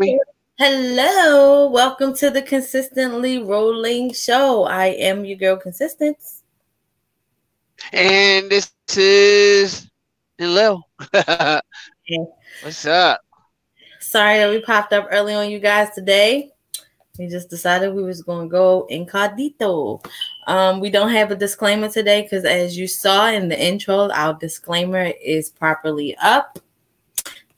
Hello. Hello. Welcome to the Consistently Rolling Show. I am your girl, Consistence. And this is Hello. What's up? Sorry that we popped up early on you guys today. We just decided we was going to go incognito. Um, we don't have a disclaimer today because, as you saw in the intro, our disclaimer is properly up.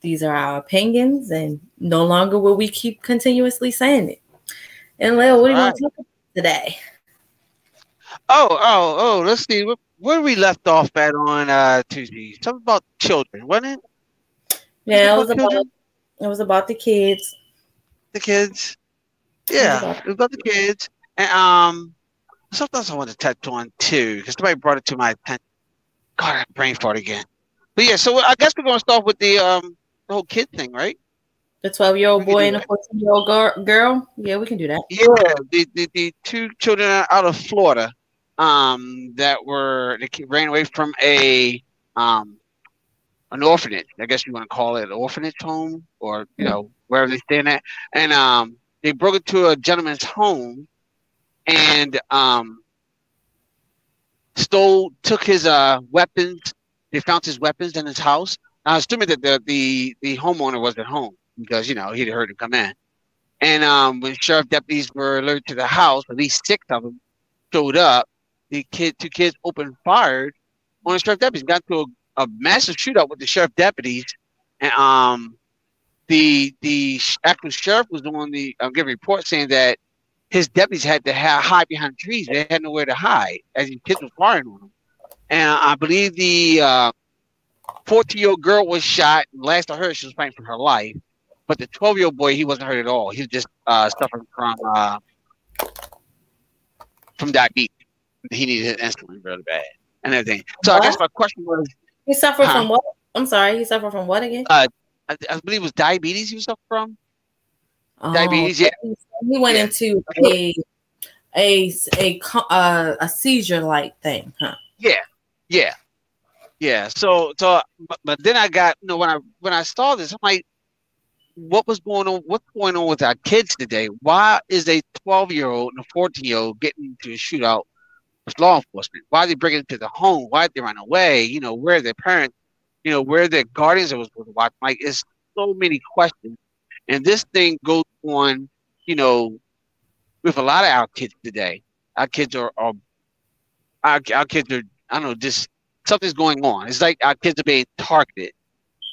These are our opinions, and no longer will we keep continuously saying it. And Leo, what do you want to talk about today? Oh, oh, oh, let's see. Where we left off at on uh, Tuesday? Something about children, wasn't it? Yeah, it was about it was about the kids. The kids. Yeah, it was about the kids. And um something else I want to touch on too, because somebody brought it to my attention. God, I brain fart again. But yeah, so I guess we're gonna start with the um the whole kid thing, right? The 12 year old boy and a 14 year old girl. Yeah, we can do that. Yeah, the, the, the two children out of Florida um, that were, they ran away from a, um, an orphanage. I guess you want to call it an orphanage home or, you know, wherever they stand at. And um, they broke into a gentleman's home and um, stole, took his uh, weapons. They found his weapons in his house I assuming that the, the, the homeowner was at home because, you know, he'd heard him come in. And um, when sheriff deputies were alerted to the house, at least six of them showed up. The kid, two kids opened fired on the sheriff deputies, got to a, a massive shootout with the sheriff deputies. And um, the the actual sheriff was on the uh, giving report saying that his deputies had to ha- hide behind trees. They had nowhere to hide as the kids were firing on them. And I believe the uh, 14 year old girl was shot. Last I heard, she was fighting for her life. But the 12 year old boy, he wasn't hurt at all. He was just uh, suffering from uh, from diabetes. He needed insulin really bad and everything. So what? I guess my question was He suffered huh? from what? I'm sorry, he suffered from what again? Uh, I, I believe it was diabetes he was suffering from. Oh, diabetes, yeah. He went yeah. into a a a uh, a seizure like thing, huh? Yeah, yeah. Yeah. So so but, but then I got you know when I when I saw this, I'm like, what was going on? What's going on with our kids today? Why is a 12 year old and a 14 year old getting into a shootout with law enforcement? Why are they breaking into the home? Why did they run away? You know, where are their parents? You know, where are their guardians that was supposed to watch? Like, it's so many questions, and this thing goes on. You know, with a lot of our kids today. Our kids are, are our, our kids are I don't know just something's going on. It's like our kids are being targeted,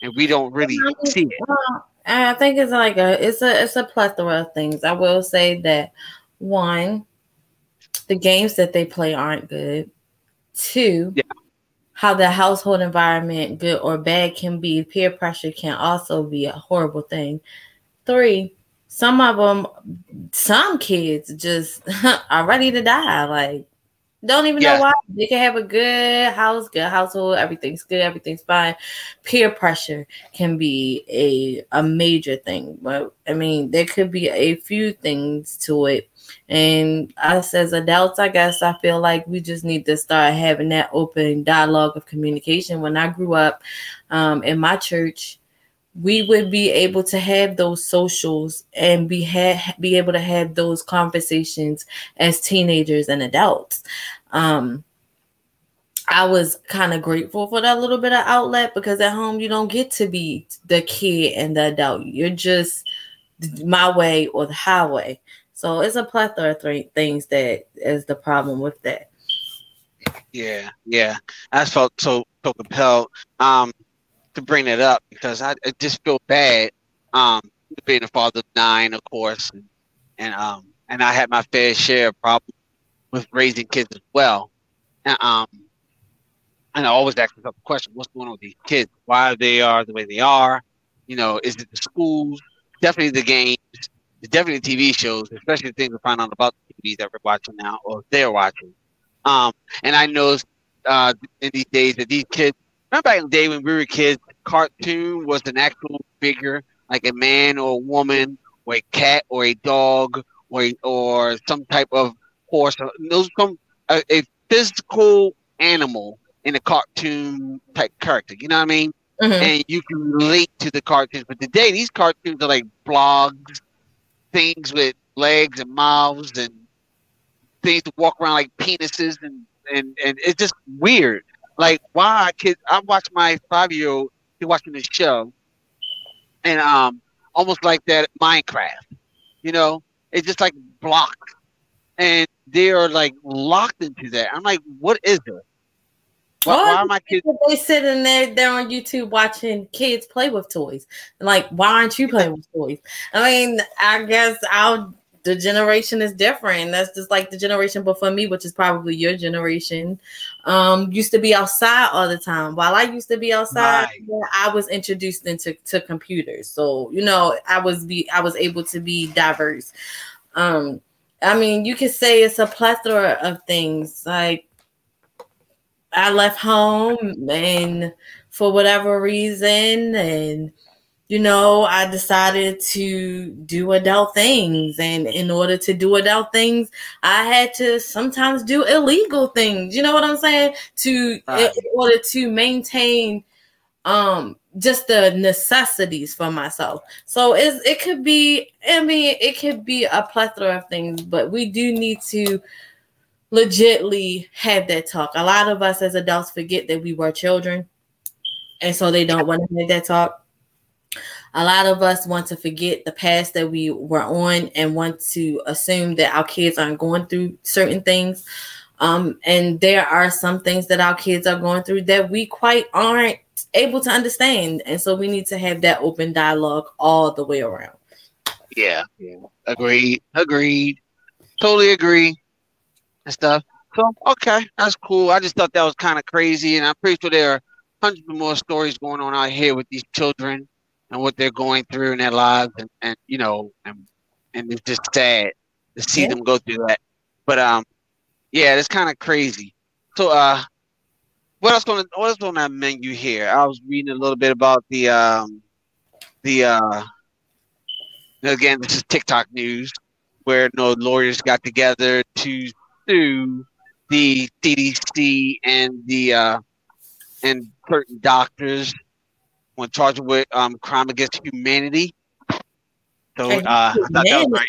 and we don't really see it. I think it's like a it's a it's a plethora of things. I will say that one, the games that they play aren't good. Two, yeah. how the household environment, good or bad, can be. Peer pressure can also be a horrible thing. Three, some of them, some kids just are ready to die. Like don't even yeah. know why. They can have a good house, good household, everything's good, everything's fine. Peer pressure can be a a major thing. But I mean, there could be a few things to it. And us as adults, I guess I feel like we just need to start having that open dialogue of communication. When I grew up um, in my church, we would be able to have those socials and be ha- be able to have those conversations as teenagers and adults. Um, I was kind of grateful for that little bit of outlet because at home you don't get to be the kid and the adult. You're just my way or the highway. So it's a plethora of th- things that is the problem with that. Yeah, yeah. I felt so so compelled. Um, to bring it up because I, I just feel bad. Um, being a father of nine, of course, and, and um, and I had my fair share of problems with raising kids as well. And, um, and I always ask myself the question: What's going on with these kids? Why they are the way they are? You know, is it the schools? Definitely the games. Definitely TV shows, especially things we find out about the TVs that we're watching now or they're watching. Um, and I know uh, in these days that these kids remember back in the day when we were kids, cartoon was an actual figure, like a man or a woman, or a cat or a dog, or a, or some type of horse. Those some a, a physical animal in a cartoon type character. You know what I mean? mm-hmm. and you can relate to the cartoons. But today, these cartoons are like blogs, things with legs and mouths and things to walk around like penises and and and it's just weird. Like why kids? I watch my five year old. He watching the show, and um, almost like that Minecraft. You know, it's just like blocked, and they are like locked into that. I'm like, what is it? Why, why are my kids? They sitting there, they're on YouTube watching kids play with toys. Like, why aren't you playing with toys? I mean, I guess I'll the generation is different. That's just like the generation before me, which is probably your generation. Um, used to be outside all the time. While I used to be outside, right. I was introduced into to computers. So you know, I was be I was able to be diverse. Um, I mean, you could say it's a plethora of things. Like I left home and for whatever reason and you know, I decided to do adult things. And in order to do adult things, I had to sometimes do illegal things. You know what I'm saying? To right. in order to maintain um just the necessities for myself. So it's, it could be, I mean, it could be a plethora of things, but we do need to legitly have that talk. A lot of us as adults forget that we were children. And so they don't want to have that talk a lot of us want to forget the past that we were on and want to assume that our kids aren't going through certain things. Um, and there are some things that our kids are going through that we quite aren't able to understand. And so we need to have that open dialogue all the way around. Yeah, yeah. Agreed. Agreed. Totally agree. And stuff. So okay, that's cool. I just thought that was kind of crazy, and I'm pretty sure there are hundreds more stories going on out here with these children and what they're going through in their lives, and, and you know, and and it's just sad to see yeah. them go through that. But um, yeah, it's kind of crazy. So uh, what else on what else on that menu here? I was reading a little bit about the um, the uh, again, this is TikTok news where you no know, lawyers got together to sue the CDC and the uh, and certain doctors when charged with um, crime against humanity. So uh, I thought that was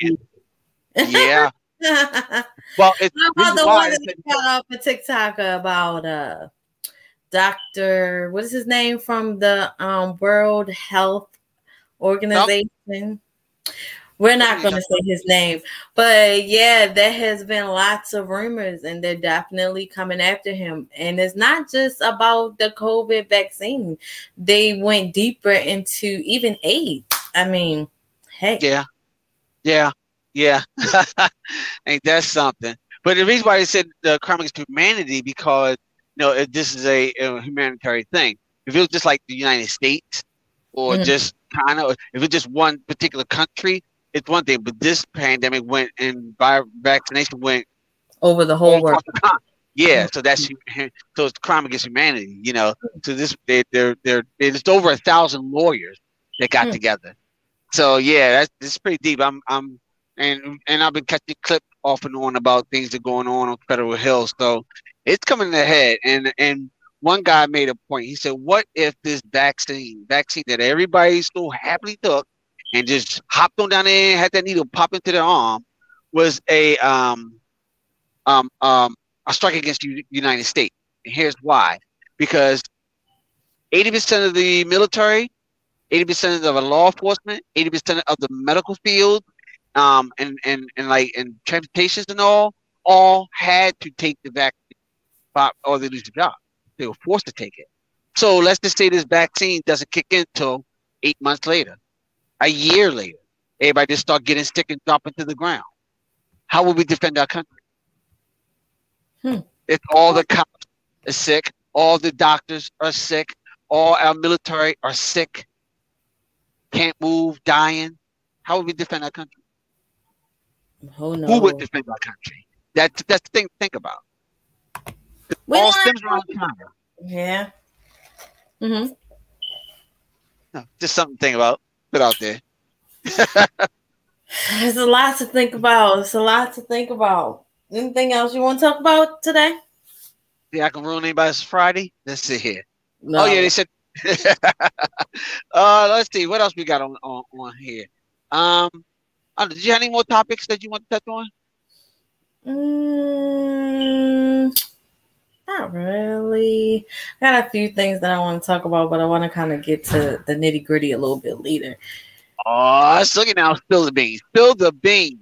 very yeah. well, it's about the one that got off of TikTok about uh, Doctor, what is his name from the um, World Health Organization? Nope. We're not going to say his name, but yeah, there has been lots of rumors, and they're definitely coming after him. And it's not just about the COVID vaccine; they went deeper into even AIDS. I mean, hey, yeah, yeah, yeah. Ain't that something? But the reason why they said the crime against humanity because you know this is a, a humanitarian thing. If it was just like the United States or mm-hmm. just kind of, if it's just one particular country, it's one thing, but this pandemic went and by vaccination went over the whole world. Yeah, so that's so it's crime against humanity. You know, so this they, they're they're it's over a thousand lawyers that got hmm. together. So yeah, that's it's pretty deep. I'm I'm and and I've been catching clip off and on about things that are going on on Federal Hill. So it's coming ahead. And and one guy made a point. He said, "What if this vaccine, vaccine that everybody so happily took, and just hopped on down there and had that needle pop into their arm was a um um um a strike against the United States. And here's why: because 80% of the military, 80% of the law enforcement, 80% of the medical field, um, and and and like and transportations and all, all had to take the vaccine, or they lose the job. They were forced to take it. So let's just say this vaccine doesn't kick in until eight months later a year later, everybody just start getting sick and dropping to the ground. How will we defend our country? Hmm. If all the cops are sick, all the doctors are sick, all our military are sick, can't move, dying, how will we defend our country? Oh, no. Who would defend our country? That's that's the thing to think about. all stems around China. Yeah. Mm-hmm. No, just something to think about put out there. There's a lot to think about. It's a lot to think about. Anything else you want to talk about today? Yeah, I can ruin anybody's Friday. Let's see here. No. Oh yeah, they said uh, let's see what else we got on on, on here. Um, uh, did you have any more topics that you want to touch on? Mm, not really. I got a few things that I want to talk about, but I want to kind of get to the nitty gritty a little bit later. Oh, I look at now, spill the beans. Spill the beans.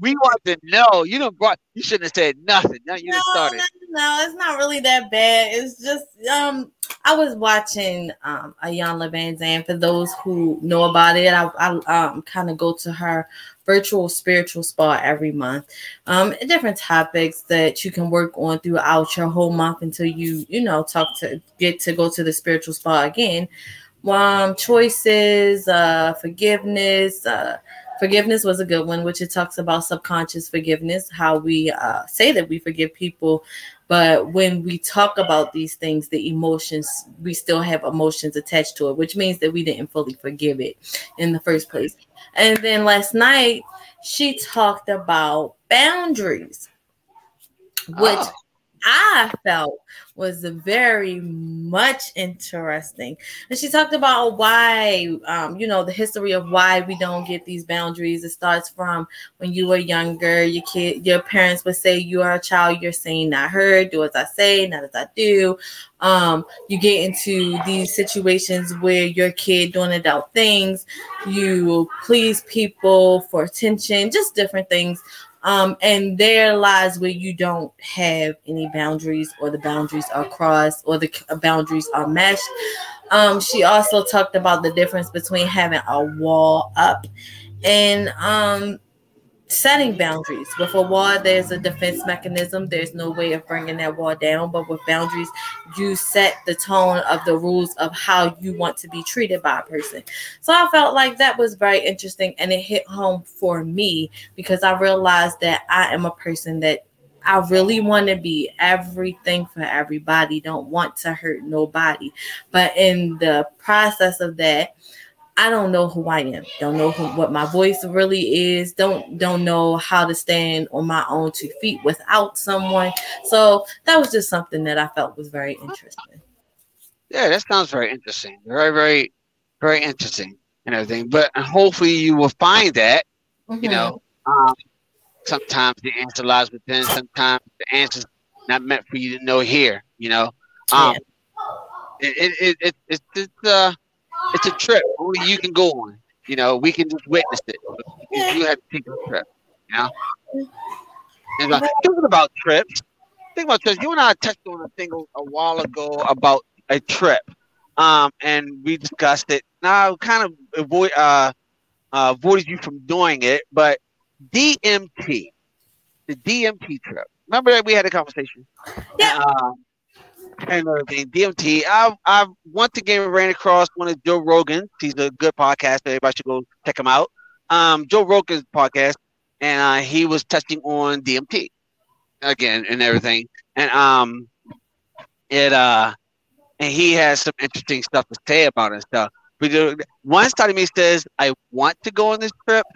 we want to know. You don't brought. You shouldn't have said nothing. Now you no, started. No, no, it's not really that bad. It's just um, I was watching um Iyanla Vanzant. For those who know about it, I, I um kind of go to her virtual spiritual spa every month. Um, different topics that you can work on throughout your whole month until you you know talk to get to go to the spiritual spa again um, choices, uh, forgiveness. Uh, forgiveness was a good one, which it talks about subconscious forgiveness, how we uh, say that we forgive people, but when we talk about these things, the emotions, we still have emotions attached to it, which means that we didn't fully forgive it in the first place. And then last night, she talked about boundaries, which oh. I felt was very much interesting. And she talked about why, um, you know, the history of why we don't get these boundaries. It starts from when you were younger, your kid, your parents would say, You are a child, you're saying, not heard, do as I say, not as I do. Um, you get into these situations where your kid doing adult things, you please people for attention, just different things um, and there lies where you don't have any boundaries, or the boundaries are crossed, or the boundaries are meshed. Um, she also talked about the difference between having a wall up and um, setting boundaries. With a wall, there's a defense mechanism. There's no way of bringing that wall down. But with boundaries, you set the tone of the rules of how you want to be treated by a person. So I felt like that was very interesting and it hit home for me because I realized that I am a person that I really want to be everything for everybody, don't want to hurt nobody. But in the process of that, I don't know who I am. Don't know who, what my voice really is. Don't don't know how to stand on my own two feet without someone. So that was just something that I felt was very interesting. Yeah, that sounds very interesting. Very, very, very interesting and everything. But hopefully you will find that. Mm-hmm. You know, um, sometimes the answer lies within. Sometimes the answer's not meant for you to know here. You know, um, yeah. it, it, it, it, it's uh it's a trip only you can go on. You know, we can just witness it. You have to take a trip. You know. And uh, about trips, think about trips. You and I touched on a thing a, while ago about a trip, um, and we discussed it. Now, I kind of avoid uh, uh, avoided you from doing it, but DMT, the DMT trip. Remember that we had a conversation. Yeah. Uh, and everything. DMT. I I once again ran across one of Joe Rogan. He's a good podcast. Everybody should go check him out. Um, Joe Rogan's podcast, and uh, he was touching on DMT again and everything. And um, it uh, and he has some interesting stuff to say about it and stuff. But one side of me says I want to go on this trip,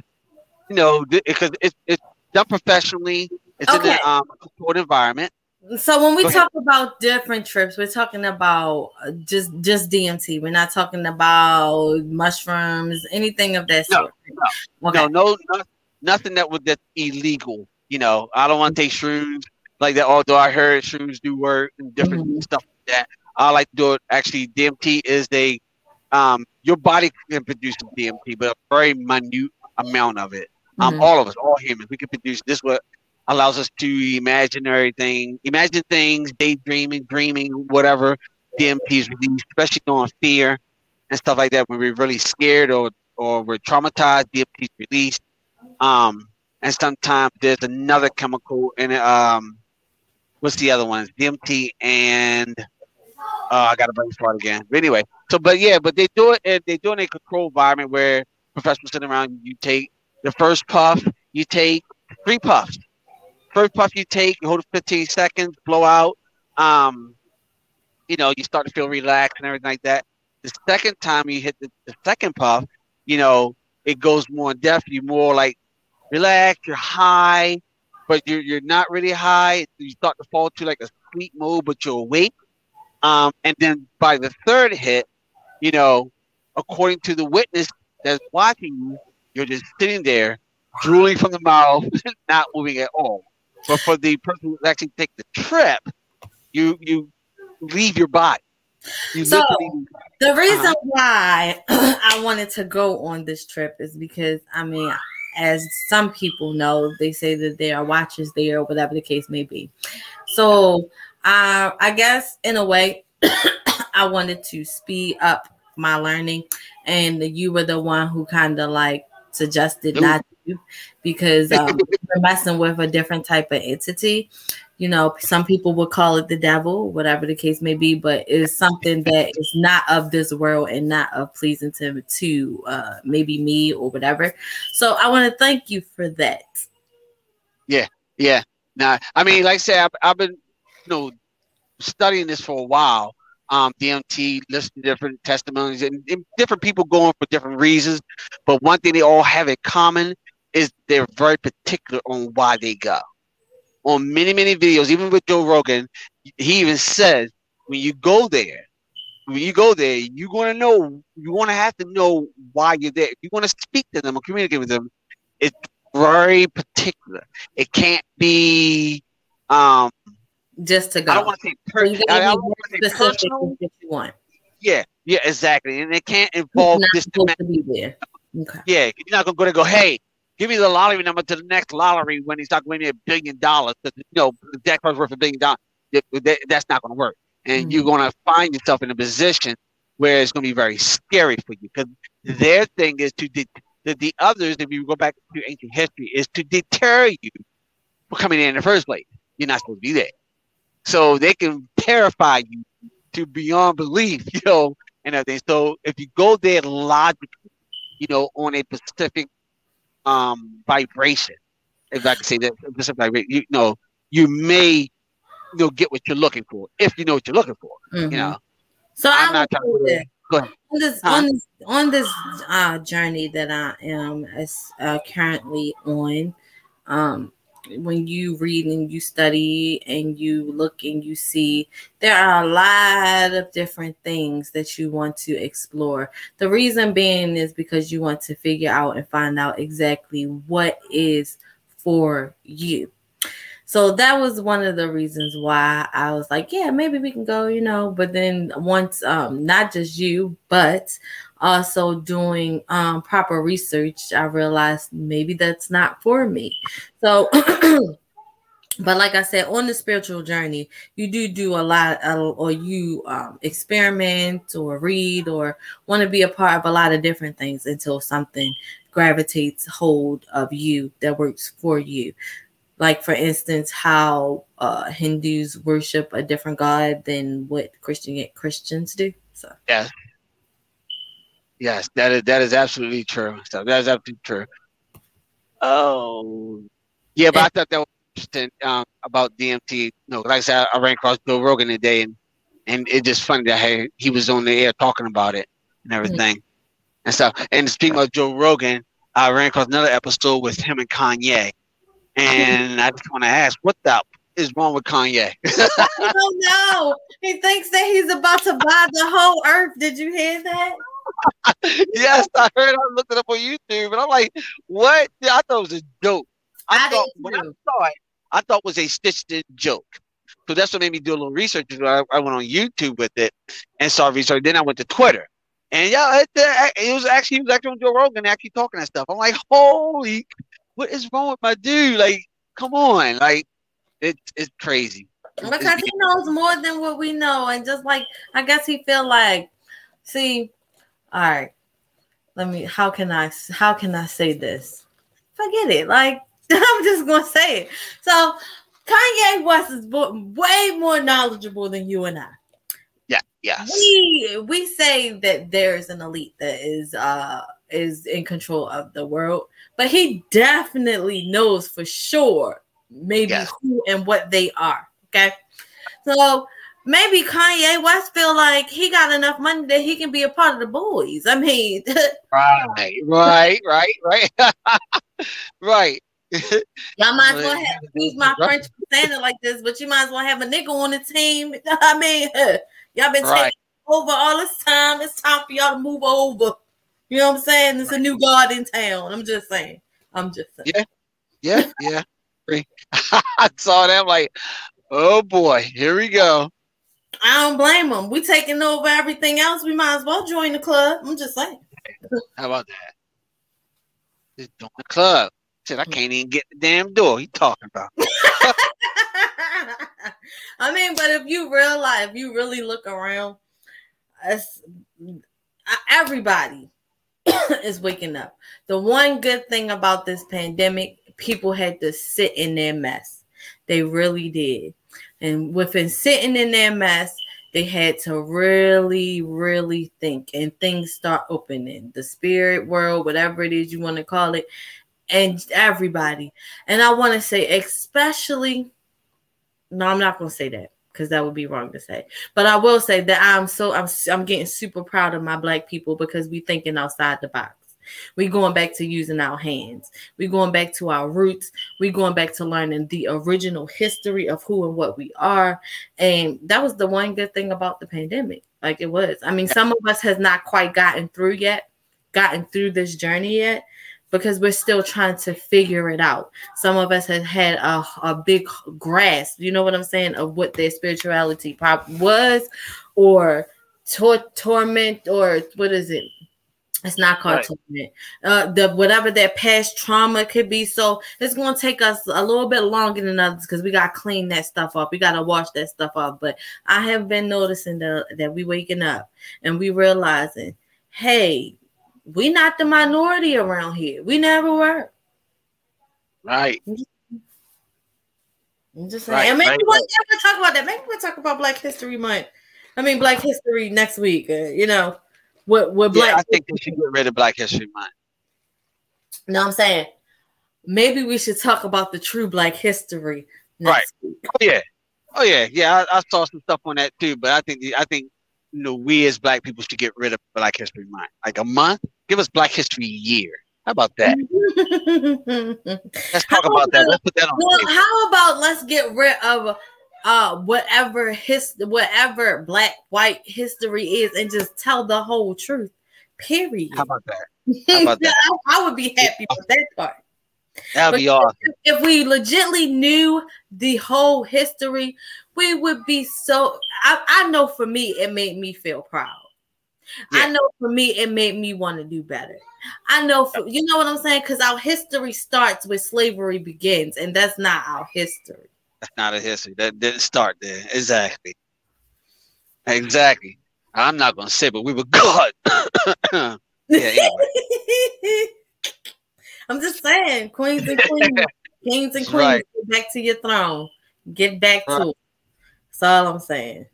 you know, because it's it's done professionally. It's okay. in a um, controlled environment. So when we talk about different trips, we're talking about just just DMT. We're not talking about mushrooms, anything of that sort. No, okay. no, no, no, nothing that was that illegal. You know, I don't want to take shrooms like that. Although I heard shrooms do work and different mm-hmm. stuff like that. I like to do it. Actually, DMT is a um, your body can produce DMT, but a very minute amount of it. Um, mm-hmm. all of us, all humans, we can produce this. What allows us to imagine everything, imagine things, daydreaming, dreaming, whatever. DMT is released, especially on fear and stuff like that. When we're really scared or or we're traumatized, DMT is released. Um, and sometimes there's another chemical in it. Um, what's the other one? DMT and uh, I got bring this part again. But anyway, so but yeah, but they do it. They do it in a controlled environment where professionals sit around. You take the first puff. You take three puffs first puff you take, you hold it 15 seconds, blow out. Um, you know, you start to feel relaxed and everything like that. The second time you hit the, the second puff, you know, it goes more in depth. You're more like relaxed, you're high, but you're you're not really high. You start to fall to like a sleep mode, but you're awake. Um, and then by the third hit, you know, according to the witness that's watching you, you're just sitting there, drooling from the mouth, not moving at all. But for the person who actually take the trip, you you leave your body. You so the reason uh-huh. why I wanted to go on this trip is because I mean, as some people know, they say that there are watchers there, or whatever the case may be. So uh, I guess in a way, I wanted to speed up my learning, and you were the one who kind of like suggested not to because um, we're messing with a different type of entity. You know, some people would call it the devil, whatever the case may be, but it's something that is not of this world and not of pleasing to to uh, maybe me or whatever. So I want to thank you for that. Yeah, yeah. Now, I mean, like I said, I've, I've been, you know, studying this for a while um, DMT, listen to different testimonies and, and, different people going for different reasons. But one thing they all have in common is they're very particular on why they go. On many, many videos, even with Joe Rogan, he even said, when you go there, when you go there, you're going to know, you want to have to know why you're there. If You want to speak to them or communicate with them. It's very particular. It can't be um, just to go. I don't want to say, per- so I don't want to say personal. That you want. Yeah, yeah, exactly. And it can't involve this. To be there. Okay. Yeah, you're not gonna go to go. Hey, give me the lottery number to the next lottery when he's not going to a billion dollars. You know that car's worth a billion dollars. That's not going to work, and mm-hmm. you're going to find yourself in a position where it's going to be very scary for you. Because their thing is to de- the, the others, if you go back to ancient history, is to deter you from coming in in the first place. You're not supposed to be there so they can terrify you to beyond belief, you know, and everything. So if you go there logically, you know, on a specific um vibration, if I can say that, specific you know, you may you know get what you're looking for if you know what you're looking for. Mm-hmm. You know. So I'm, I'm not trying to go ahead. On this, huh? on this on this uh, journey that I am as, uh, currently on, um, when you read and you study and you look and you see there are a lot of different things that you want to explore the reason being is because you want to figure out and find out exactly what is for you so that was one of the reasons why I was like, yeah, maybe we can go, you know. But then once, um, not just you, but also doing um, proper research, I realized maybe that's not for me. So, but like I said, on the spiritual journey, you do do a lot, uh, or you um, experiment or read or want to be a part of a lot of different things until something gravitates hold of you that works for you. Like for instance, how uh, Hindus worship a different god than what Christian Christians do. So yeah, Yes, that is that is absolutely true. So that is absolutely true. Oh, yeah, but I thought that was interesting um, about DMT. No, like I said, I ran across Joe Rogan today, and and it's just funny that hey, he was on the air talking about it and mm-hmm. everything mm-hmm. and stuff. And speaking of Joe Rogan, I ran across another episode with him and Kanye, and I just want to ask, what the is wrong with Kanye? oh no, he thinks that he's about to buy the whole earth. Did you hear that? Yes, I heard. I looked it up on YouTube, and I'm like, "What?" I thought it was a joke. I, I thought when I saw it, I thought it was a stitched in joke. So that's what made me do a little research. I, I went on YouTube with it and saw research. Then I went to Twitter, and yeah, it, it was actually it was actually on Joe Rogan actually talking that stuff. I'm like, "Holy, what is wrong with my dude? Like, come on, like." It's it's crazy. Because he knows more than what we know, and just like I guess he feel like, see, all right, let me. How can I? How can I say this? Forget it. Like I'm just gonna say it. So Kanye West is way more knowledgeable than you and I. Yeah. Yeah. We we say that there's an elite that is uh is in control of the world, but he definitely knows for sure maybe yes. who and what they are. Okay. So maybe Kanye West feel like he got enough money that he can be a part of the boys. I mean, right, right, right, right, right. Y'all might as well have, use my French saying it like this, but you might as well have a nigga on the team. I mean, Y'all been right. taking over all this time. It's time for y'all to move over. You know what I'm saying? There's a new God in town. I'm just saying. I'm just saying. Yeah, yeah, yeah. I saw that. I'm like, oh boy, here we go. I don't blame them. We taking over everything else. We might as well join the club. I'm just saying. How about that? Just join the club. Said I can't even get the damn door. He talking about. I mean, but if you realize, if you really look around, everybody is waking up. The one good thing about this pandemic, people had to sit in their mess. They really did. And within sitting in their mess, they had to really, really think, and things start opening. The spirit world, whatever it is you want to call it, and everybody. And I want to say, especially, no, I'm not going to say that because that would be wrong to say. But I will say that I'm so I'm I'm getting super proud of my black people because we thinking outside the box. We going back to using our hands. We're going back to our roots. We're going back to learning the original history of who and what we are. And that was the one good thing about the pandemic. Like it was. I mean, some of us has not quite gotten through yet, gotten through this journey yet because we're still trying to figure it out. Some of us have had a, a big grasp, you know what I'm saying, of what their spirituality was, or tor- torment, or what is it? It's not called right. torment. Uh, the whatever that past trauma could be. So it's gonna take us a little bit longer than others because we gotta clean that stuff up. We gotta wash that stuff up. But I have been noticing that that we waking up and we realizing, hey, we not the minority around here. We never were. Right. I'm just saying. Right, and maybe right, one day we'll talk about that. Maybe we'll talk about Black History Month. I mean, Black History next week. Uh, you know, what what Black? Yeah, I think we should get rid of Black History Month. No, I'm saying maybe we should talk about the true Black history. right. Week. Oh yeah. Oh yeah. Yeah. I, I, saw some stuff on that too, but I think I think you know we as Black people should get rid of Black History Month. Like a month. Give us Black History Year. How about that? let's talk how about, that. Let's put that on. Well, how about let's get rid of uh whatever his whatever black white history is and just tell the whole truth. Period. How about that? How about that? I, I, would be happy with that part. That'd be awesome. If we legitly knew the whole history, we would be so. I, I know for me, it made me feel proud. Yeah. I know for me, it made me want to do better. I know for you know what I'm saying? Because our history starts with slavery begins, and that's not our history. That's not a history. That didn't start there. Exactly. Exactly. I'm not gonna say, but we were God. yeah, anyway. I'm just saying, queens and queens, kings and queens, right. get back to your throne. Get back right. to it. That's all I'm saying.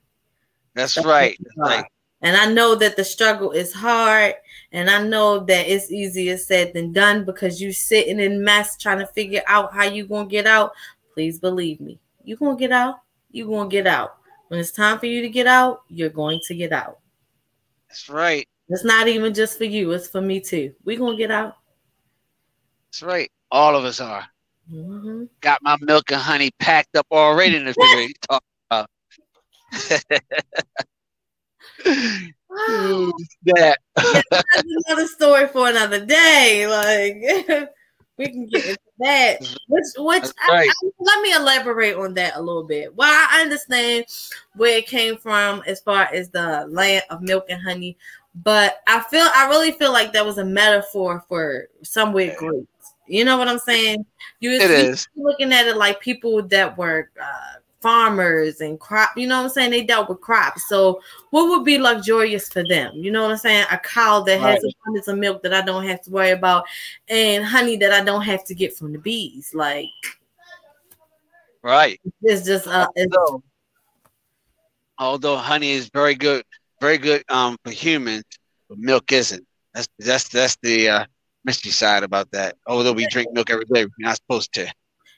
That's, That's right. right. And I know that the struggle is hard, and I know that it's easier said than done because you're sitting in mess trying to figure out how you gonna get out. Please believe me, You're gonna get out. You're gonna get out. When it's time for you to get out, you're going to get out. That's right. It's not even just for you; it's for me too. We're gonna get out. That's right. All of us are. Mm-hmm. Got my milk and honey packed up already in the refrigerator. Talk about. that. that's another story for another day. Like we can get into that. Which, which right. I, I, let me elaborate on that a little bit. Well, I understand where it came from as far as the land of milk and honey, but I feel I really feel like that was a metaphor for somewhere great. You know what I'm saying? You it is looking at it like people that were uh, farmers and crop, you know what I'm saying? They dealt with crops. So what would be luxurious for them? You know what I'm saying? A cow that right. has abundance of milk that I don't have to worry about and honey that I don't have to get from the bees. Like right. It's just uh it's, although, although honey is very good, very good um for humans, but milk isn't. That's that's that's the uh mystery side about that. Although we drink milk every day, we're not supposed to.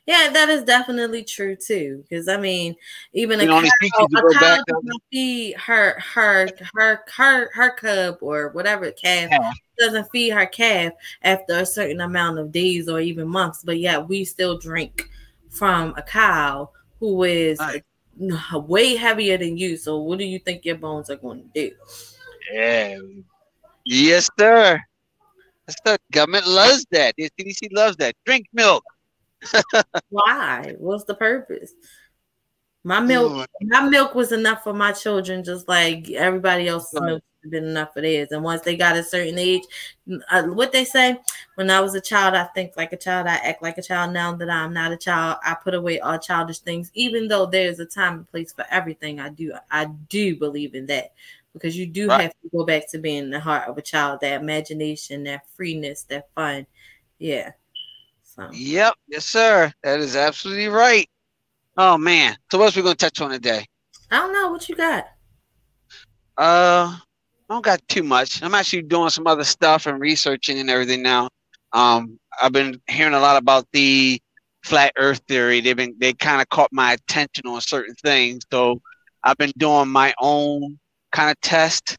Yeah, that is definitely true too. Because I mean, even you a cow, a cow doesn't feed her her her her her cub or whatever calf yeah. doesn't feed her calf after a certain amount of days or even months. But yeah, we still drink from a cow who is right. way heavier than you. So what do you think your bones are going to do? Yeah. Yes, sir. Yes, sir. Government loves that. The CDC loves that. Drink milk. Why? What's the purpose? My milk, my milk was enough for my children, just like everybody else's right. milk has been enough for theirs. And once they got a certain age, uh, what they say, when I was a child, I think like a child, I act like a child. Now that I'm not a child, I put away all childish things. Even though there's a time and place for everything, I do, I do believe in that because you do right. have to go back to being the heart of a child, that imagination, that freeness, that fun. Yeah. So. Yep. Yes, sir. That is absolutely right. Oh man. So what's we gonna touch on today? I don't know. What you got? Uh, I don't got too much. I'm actually doing some other stuff and researching and everything now. Um, I've been hearing a lot about the flat Earth theory. They've been they kind of caught my attention on certain things. So I've been doing my own kind of test,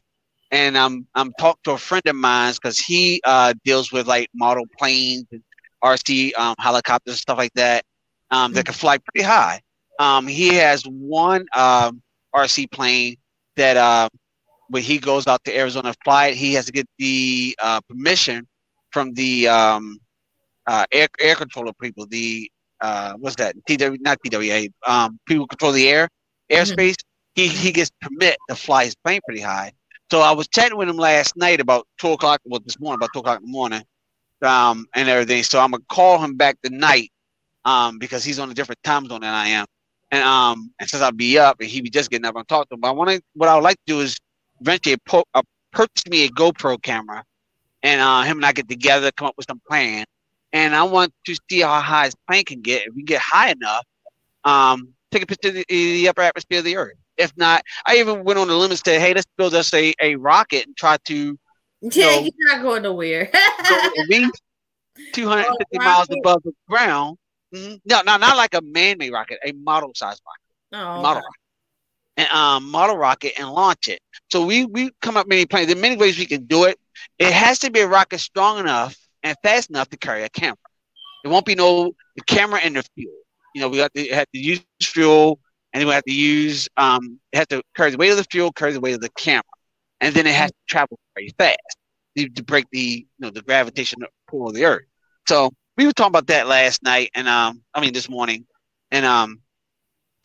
and I'm I'm talking to a friend of mine because he uh, deals with like model planes and RC um, helicopters and stuff like that um, that can fly pretty high. Um, he has one um, RC plane that uh, when he goes out to Arizona to fly it, he has to get the uh, permission from the um, uh, air air controller people. The uh, what's that? TW not TWA. Um, people control the air airspace. Mm-hmm. He he gets permit to fly his plane pretty high. So I was chatting with him last night about two o'clock. Well, this morning about two o'clock in the morning, um, and everything. So I'm gonna call him back tonight um, because he's on a different time zone than I am. And um, and since I'll be up and he be just getting up and talk to him, but I want to. What I would like to do is eventually po- uh, purchase me a GoPro camera, and uh, him and I get together, come up with some plan, and I want to see how high his plane can get. If we get high enough, um, take a picture of the, the upper atmosphere of the Earth. If not, I even went on the limit and said, "Hey, let's build us a, a rocket and try to." Yeah, know, you're not going nowhere. go at least 250 oh, miles above the ground Mm-hmm. No, no, not like a man-made rocket, a model-sized rocket. Oh, model rocket. And um, model rocket and launch it. So we we come up many plans. There are many ways we can do it. It has to be a rocket strong enough and fast enough to carry a camera. It won't be no the camera and the fuel. You know, we have to have to use fuel, and we have to use um, it has to carry the weight of the fuel, carry the weight of the camera, and then it has to travel very fast to break the you know the gravitational pull of the Earth. So we were talking about that last night, and um, I mean this morning, and um,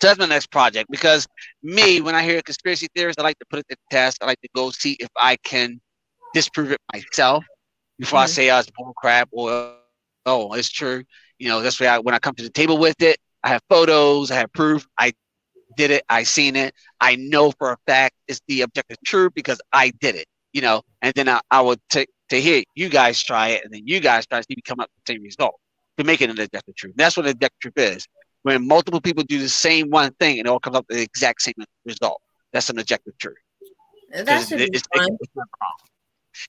so that's my next project because me, when I hear a conspiracy theories, I like to put it to test. I like to go see if I can disprove it myself before mm-hmm. I say oh, it's bull crap or oh, it's true. You know, that's why I, when I come to the table with it, I have photos, I have proof. I did it, I seen it. I know for a fact it's the objective truth because I did it. You know, and then I, I would take to hear you guys try it, and then you guys try to come up with the same result to make it an objective truth. That's what an objective truth is. When multiple people do the same one thing and it all comes up with the exact same result. That's an objective truth. That should it, be fun.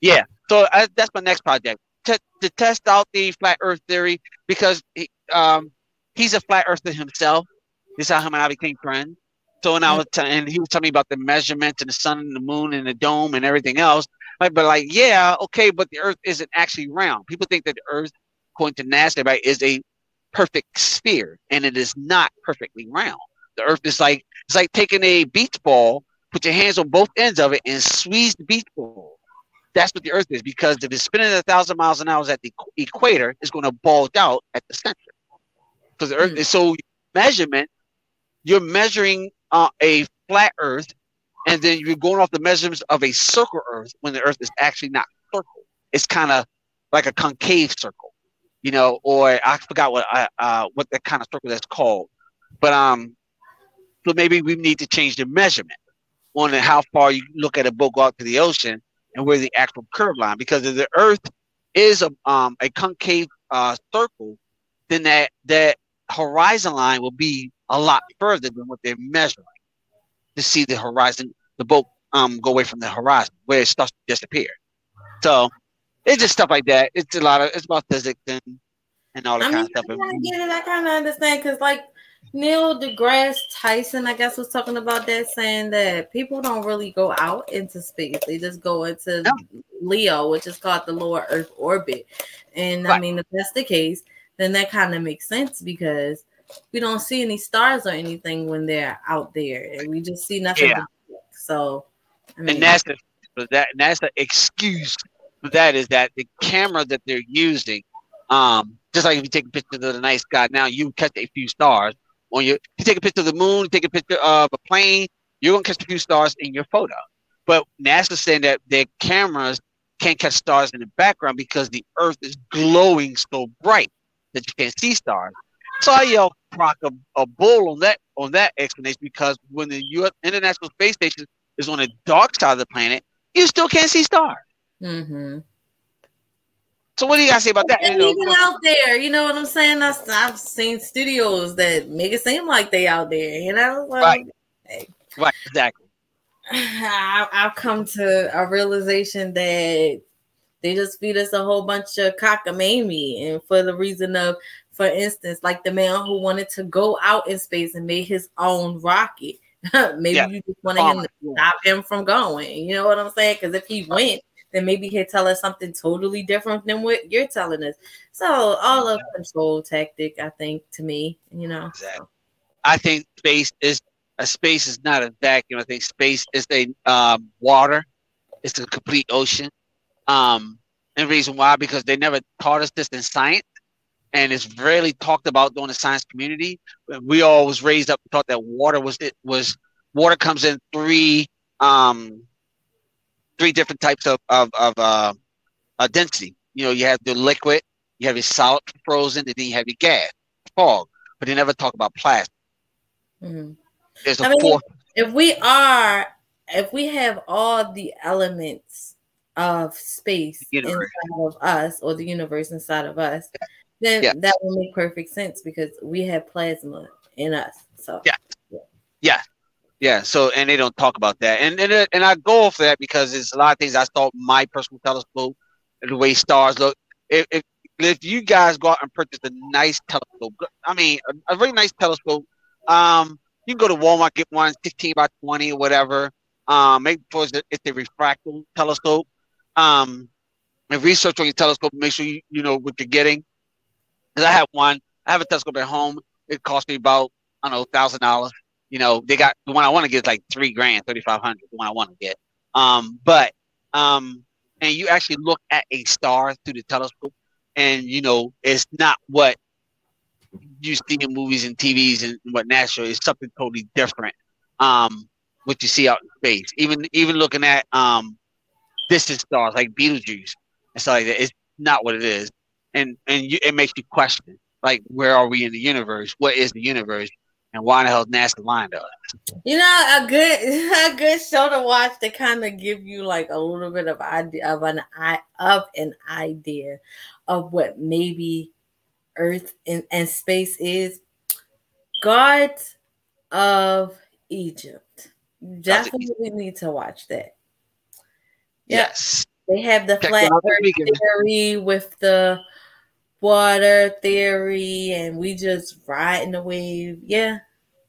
yeah. So I, that's my next project to, to test out the flat Earth theory because he, um, he's a flat earther himself. This is how him and I became friends. So when I was t- and he was telling me about the measurements and the sun and the moon and the dome and everything else. Like, but like, yeah, okay, but the Earth isn't actually round. People think that the Earth, according to NASA, right, is a perfect sphere, and it is not perfectly round. The Earth is like it's like taking a beach ball, put your hands on both ends of it, and squeeze the beach ball. That's what the Earth is, because if it's spinning a thousand miles an hour at the equator, it's going to bulge out at the center. Because the Earth mm. is so measurement, you're measuring uh, a flat Earth and then you're going off the measurements of a circle Earth when the Earth is actually not circle. It's kind of like a concave circle, you know, or I forgot what I, uh, what that kind of circle that's called. But um, so maybe we need to change the measurement on how far you look at a boat go out to the ocean and where the actual curve line, because if the Earth is a um a concave uh, circle, then that that horizon line will be a lot further than what they're measuring to see the horizon, the boat um go away from the horizon where it starts to disappear. So it's just stuff like that. It's a lot of it's about physics and and all that I kind mean, of stuff. I get it. I kind of understand because like Neil deGrasse Tyson, I guess, was talking about that, saying that people don't really go out into space; they just go into no. LEO, which is called the lower Earth orbit. And right. I mean, if that's the case, then that kind of makes sense because we don't see any stars or anything when they're out there, and we just see nothing. Yeah. So, I mean, and that's the that that's the excuse for that is that the camera that they're using, um, just like if you take a picture of the night sky now, you catch a few stars. When you, you take a picture of the moon, take a picture of a plane, you're gonna catch a few stars in your photo. But NASA's saying that their cameras can't catch stars in the background because the Earth is glowing so bright that you can't see stars. So I yell proc a, a bull on that on that explanation because when the U.S. International Space Station is on the dark side of the planet, you still can't see stars. Mm-hmm. So what do you guys say about that? And even out there, you know what I'm saying? I, I've seen studios that make it seem like they out there. You know, like, right? Hey. Right, exactly. I, I've come to a realization that they just feed us a whole bunch of cockamamie, and for the reason of, for instance, like the man who wanted to go out in space and made his own rocket. maybe yeah. you just wanted him to stop him from going. You know what I'm saying? Because if he went, then maybe he'll tell us something totally different than what you're telling us. So all of control tactic, I think, to me, you know. Exactly. I think space is a space is not a vacuum. I think space is a um, water. It's a complete ocean. Um, and reason why because they never taught us this in science, and it's rarely talked about during the science community. We all was raised up thought that water was it was water comes in three um, three different types of of, of uh, uh, density. You know, you have the liquid, you have your solid frozen, and then you have your gas, fog. But they never talk about plasma. Mm-hmm. There's a I mean, fourth. If we are, if we have all the elements of space inside of us or the universe inside of us, then yeah. that will make perfect sense because we have plasma in us. So yeah, yeah, yeah. yeah. So and they don't talk about that, and and and I go off that because it's a lot of things I thought my personal telescope, and the way stars look. If, if if you guys go out and purchase a nice telescope, I mean a, a very nice telescope, um, you can go to Walmart, get one 16 by 20 or whatever. Um, make sure it's a refractive telescope. Um, and research on your telescope. Make sure you, you know what you're getting. Because I have one. I have a telescope at home. It cost me about I don't know thousand dollars. You know, they got the one I want to get is like three grand, thirty five hundred. The one I want to get. Um, but um, and you actually look at a star through the telescope, and you know it's not what you see in movies and TVs and what natural is something totally different. Um, what you see out in space, even even looking at um distant stars like Betelgeuse and stuff like that, it's not what it is, and and you, it makes you question like where are we in the universe? What is the universe? And why the hell NASA lying to us? You know, a good a good show to watch to kind of give you like a little bit of idea of an of an idea of what maybe earth and, and space is Gods of Egypt. definitely need to watch that. Yep. Yes. They have the flat earth theory with the water theory, and we just riding the wave. Yeah,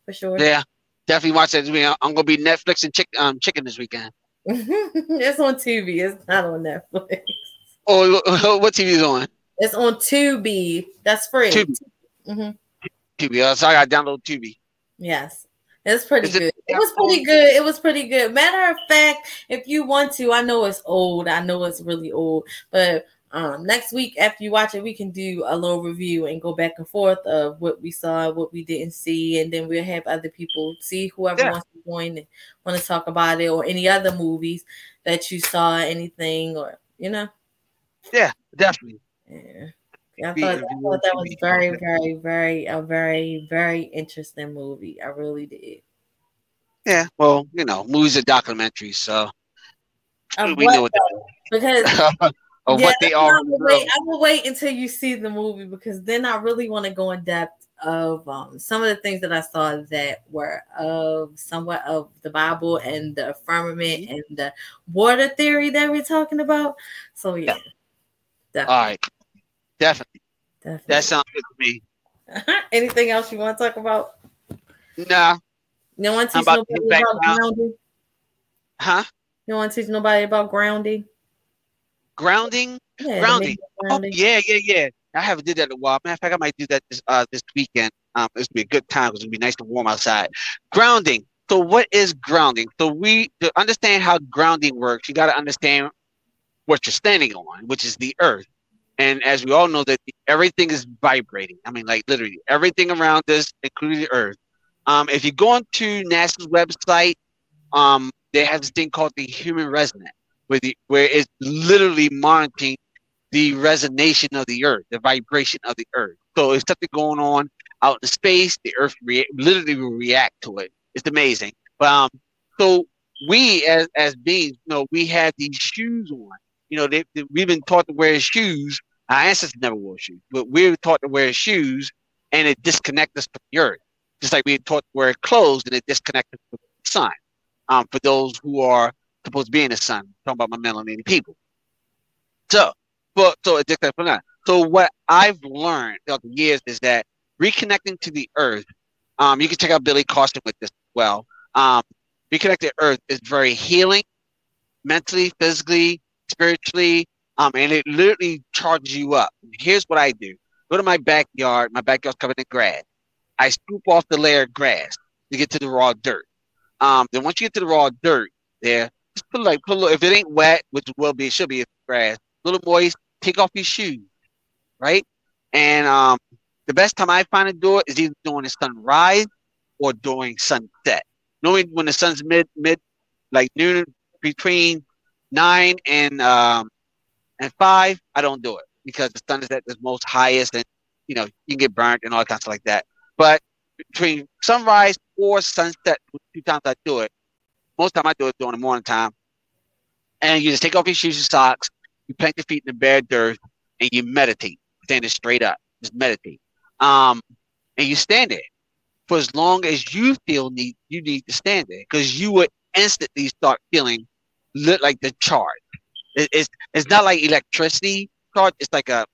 for sure. Yeah, definitely watch that. I'm gonna be Netflix and chick, um, chicken this weekend. it's on TV. It's not on Netflix. Oh, what TV is on? It's on Tubi. That's free. Tubi. Mm-hmm. Tubi. Uh, so I got download Tubi. Yes. It's pretty Is good. It, it was pretty good. It was pretty good. Matter of fact, if you want to, I know it's old. I know it's really old, but um, next week after you watch it, we can do a little review and go back and forth of what we saw, what we didn't see, and then we'll have other people see whoever yeah. wants to join and want to talk about it or any other movies that you saw, anything or you know. Yeah, definitely. Yeah. I thought, I thought that was very, very, very, a very, very interesting movie. I really did. Yeah, well, you know, movies are documentaries, so we know what because of yeah, what they are. I will, wait, I will wait until you see the movie because then I really want to go in depth of um, some of the things that I saw that were of somewhat of the Bible and the firmament mm-hmm. and the water theory that we're talking about. So yeah. yeah. All right. Definitely. Definitely. That sounds good to me. Anything else you want to talk about? Nah. You don't want to teach about nobody about grounding? Huh? You don't want to teach nobody about grounding? Grounding? Yeah, grounding. Oh, grounding. Oh, yeah, yeah, yeah. I haven't did that in a while. Matter of fact, I might do that this uh this weekend. Um, it's gonna be a good time because it'll be nice and warm outside. Grounding. So what is grounding? So we to understand how grounding works, you got to understand what you're standing on, which is the earth. And as we all know, that everything is vibrating. I mean, like literally everything around us, including the earth. Um, if you go onto NASA's website, um, they have this thing called the Schumann resonance, where the where it's literally monitoring the resonation of the earth, the vibration of the earth. So if something going on out in space, the earth literally will react to it. It's amazing. Um, so we as as beings, you know, we have these shoes on. You know, they, they, we've been taught to wear shoes. Our ancestors never wore shoes, but we are taught to wear shoes, and it disconnects us from the earth. Just like we are taught to wear clothes, and it disconnects us from the sun. Um, for those who are supposed to be in the sun, I'm talking about my melanated people. So, but so it disconnects from that. So what I've learned throughout the years is that reconnecting to the earth. Um, you can check out Billy Carson with this as well. Um, reconnect to earth is very healing, mentally, physically, spiritually, um, and it literally charges you up. Here's what I do: go to my backyard. My backyard's covered in grass. I scoop off the layer of grass to get to the raw dirt. Um, then once you get to the raw dirt, there, put like put if it ain't wet, which will be, it should be grass, little moist. Take off your shoes, right? And um, the best time I find to do it is either during the sunrise or during sunset. Knowing when the sun's mid mid like noon between nine and um and five, I don't do it because the sun is at the most highest and you know you can get burnt and all kinds of like that. But between sunrise or sunset, two times I do it. Most time I do it during the morning time. And you just take off your shoes and socks, you plant your feet in the bare dirt, and you meditate, standing straight up. Just meditate. Um, and you stand there for as long as you feel need you need to stand there because you would instantly start feeling lit like the charge. It, it's it's not like electricity charge. It's like a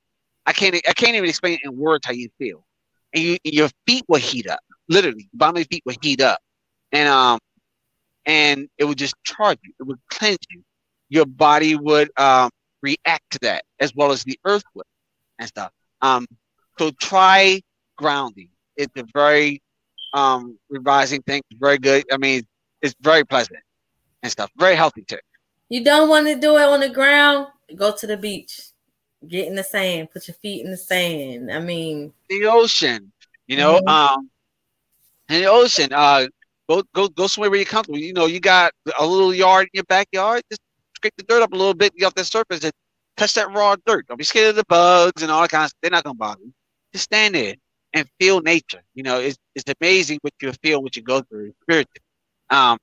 I can't I can't even explain in words how you feel. And you, your feet will heat up. Literally, bottom of your feet will heat up, and um, and it would just charge you. It would cleanse you. Your body would um react to that as well as the earth would and stuff. Um, so try grounding. It's a very um, revising thing. very good. I mean, it's very pleasant and stuff. Very healthy too. You don't want to do it on the ground? Go to the beach. Get in the sand. Put your feet in the sand. I mean, the ocean. You know, mm-hmm. um, in the ocean. Uh, go go go somewhere where you're comfortable. You know, you got a little yard in your backyard. Just scrape the dirt up a little bit, get off that surface, and touch that raw dirt. Don't be scared of the bugs and all that kind of stuff. They're not gonna bother you just stand there and feel nature. You know, it's it's amazing what you feel, what you go through spiritually. Um,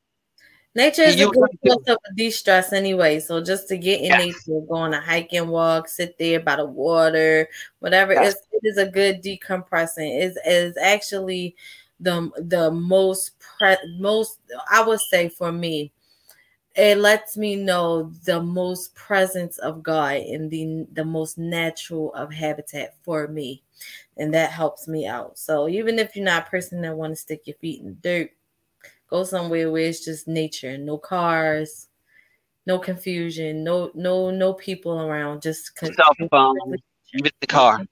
nature is a good source of de-stress anyway. So just to get in yes. nature, go on a hike and walk, sit there by the water, whatever. Yes. it is a good decompressing. Is is actually the the most pre- most I would say for me it lets me know the most presence of God in the the most natural of habitat for me, and that helps me out. So even if you're not a person that want to stick your feet in the dirt, go somewhere where it's just nature, no cars, no confusion, no no no people around, just cell phone, even the car.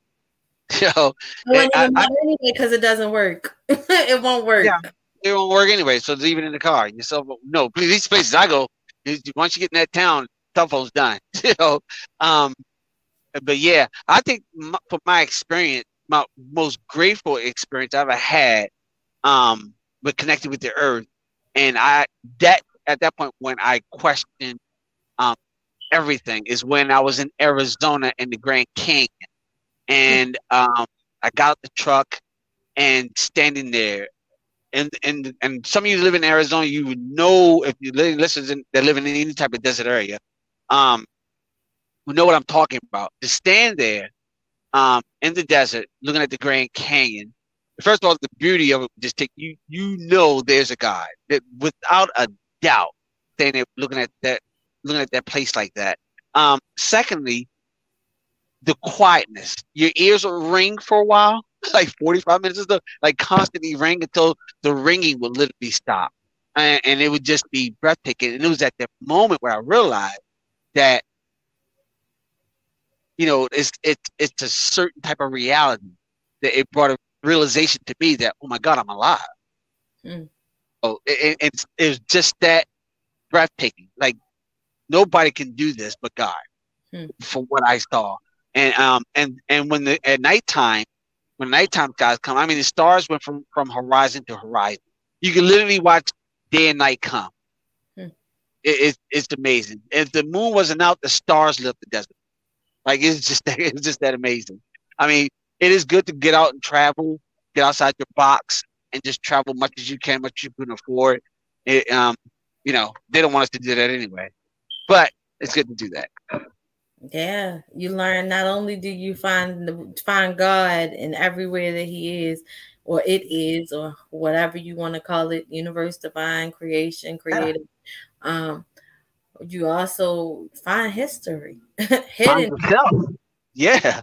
So I, I, anyway because it doesn't work. it won't work. Yeah it won't work anyway. So leave it in the car. Your cell phone. No, these places I go, once you get in that town, cell phone's done. you know. Um, but yeah, I think my, from my experience, my most grateful experience I've ever had, um, with connecting with the earth, and I that at that point when I questioned, um, everything is when I was in Arizona in the Grand Canyon, and um, I got out the truck and standing there and and and some of you live in Arizona, you would know if you live, listen, they're living in any type of desert area, um, know what I'm talking about. To stand there, um, in the desert, looking at the Grand Canyon. First of all, the beauty of it just take you. You know, there's a God that, without a doubt, standing there looking at that, looking at that place like that. Um, secondly, the quietness. Your ears will ring for a while like 45 minutes or so, like constantly ring until the ringing would literally stop. And, and it would just be breathtaking. And it was at that moment where I realized that, you know, it's it's it's a certain type of reality that it brought a realization to me that oh my god, I'm alive. Mm. Oh, it, it, it's it's just that breathtaking. Like nobody can do this but God, mm. from what I saw. And um and and when the at nighttime, when nighttime guys come, I mean the stars went from from horizon to horizon. You can literally watch day and night come. Hmm. It, it, it's amazing. If the moon wasn't out, the stars lit the desert. Like it's just it's just that amazing. I mean, it is good to get out and travel, get outside your box, and just travel much as you can, much you can afford. It, um, you know, they don't want us to do that anyway, but it's good to do that. Yeah, you learn. Not only do you find the, find God in everywhere that He is, or it is, or whatever you want to call it, universe, divine, creation, creative. Um, you also find history hidden. Find yeah,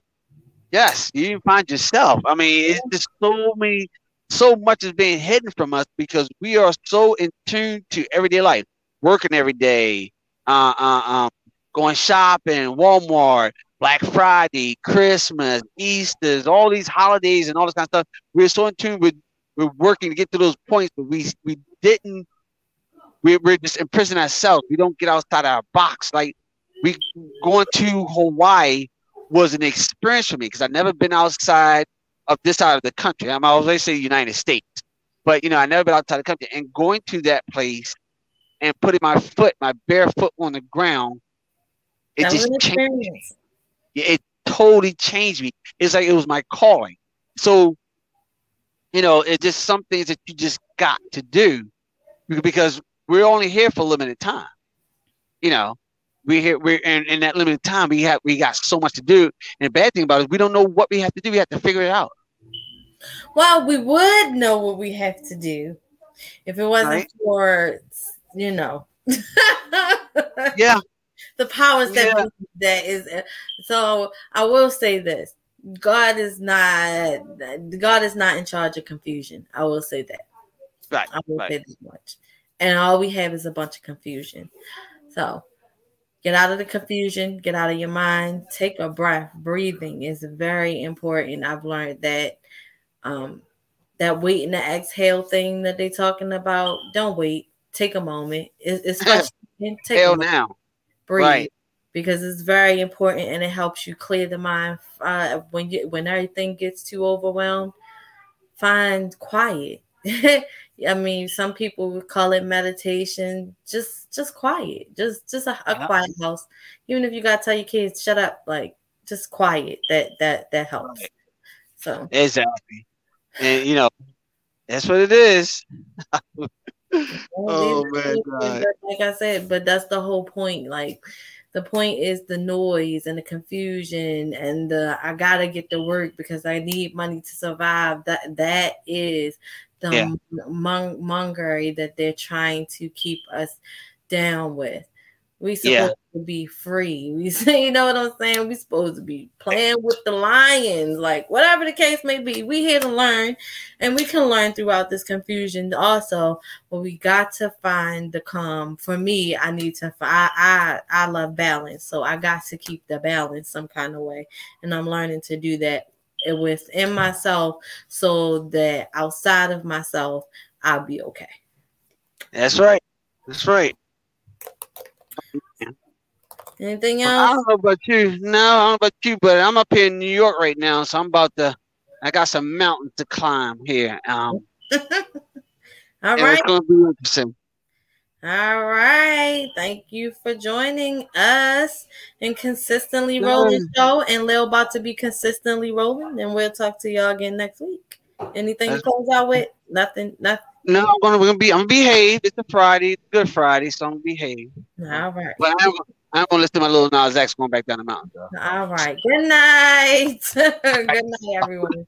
yes, you find yourself. I mean, it's just so many, so much is being hidden from us because we are so in tune to everyday life, working every day, uh, uh, um, going shopping, Walmart, Black Friday, Christmas, Easter's, all these holidays and all this kind of stuff. We're so in tune with we're working to get to those points, but we we didn't. We, we're just imprisoned ourselves. We don't get outside our box. Like we going to Hawaii was an experience for me because I've never been outside of this side of the country. I'm always say United States, but you know I never been outside the country. And going to that place and putting my foot, my bare foot on the ground, it that just changed. It totally changed me. It's like it was my calling. So, you know, it's just some things that you just got to do because we're only here for a limited time. You know, we here we're in, in that limited time. We have we got so much to do. And the bad thing about it is we don't know what we have to do. We have to figure it out. Well, we would know what we have to do if it wasn't right. for you know. yeah, the powers that yeah. that is so i will say this god is not god is not in charge of confusion. I will say that. Right i will right. say this much. And all we have is a bunch of confusion. So get out of the confusion get out of your mind take a breath. Breathing is very important. I've learned that um that wait and the exhale thing that they're talking about don't wait. Take a moment. It's take hell now breathe right. because it's very important and it helps you clear the mind uh, when you when everything gets too overwhelmed find quiet i mean some people would call it meditation just just quiet just just a, a yeah. quiet house even if you gotta tell your kids shut up like just quiet that that that helps right. so exactly and you know that's what it is oh man, God. like I said, but that's the whole point. Like the point is the noise and the confusion and the I gotta get to work because I need money to survive. That that is the yeah. mongery that they're trying to keep us down with. We supposed yeah. to be free. We say, you know what I'm saying? We supposed to be playing with the lions, like whatever the case may be. We here to learn, and we can learn throughout this confusion also. But we got to find the calm. For me, I need to. I I I love balance, so I got to keep the balance some kind of way, and I'm learning to do that within myself, so that outside of myself, I'll be okay. That's right. That's right. Anything else? I don't know about you. No, I don't know about you, but I'm up here in New York right now, so I'm about to. I got some mountains to climb here. Um, All right. It's be interesting. All right. Thank you for joining us and consistently rolling show. And Lil about to be consistently rolling. And we'll talk to y'all again next week. Anything That's- to close out with? Nothing. Nothing. No, I'm gonna, we're gonna be. I'm gonna behave. It's a Friday, Good Friday, so I'm gonna behave. All right. But I'm, I'm gonna listen to my Lil Nas X going back down the mountain. Though. All right. Good night. Good night, everyone.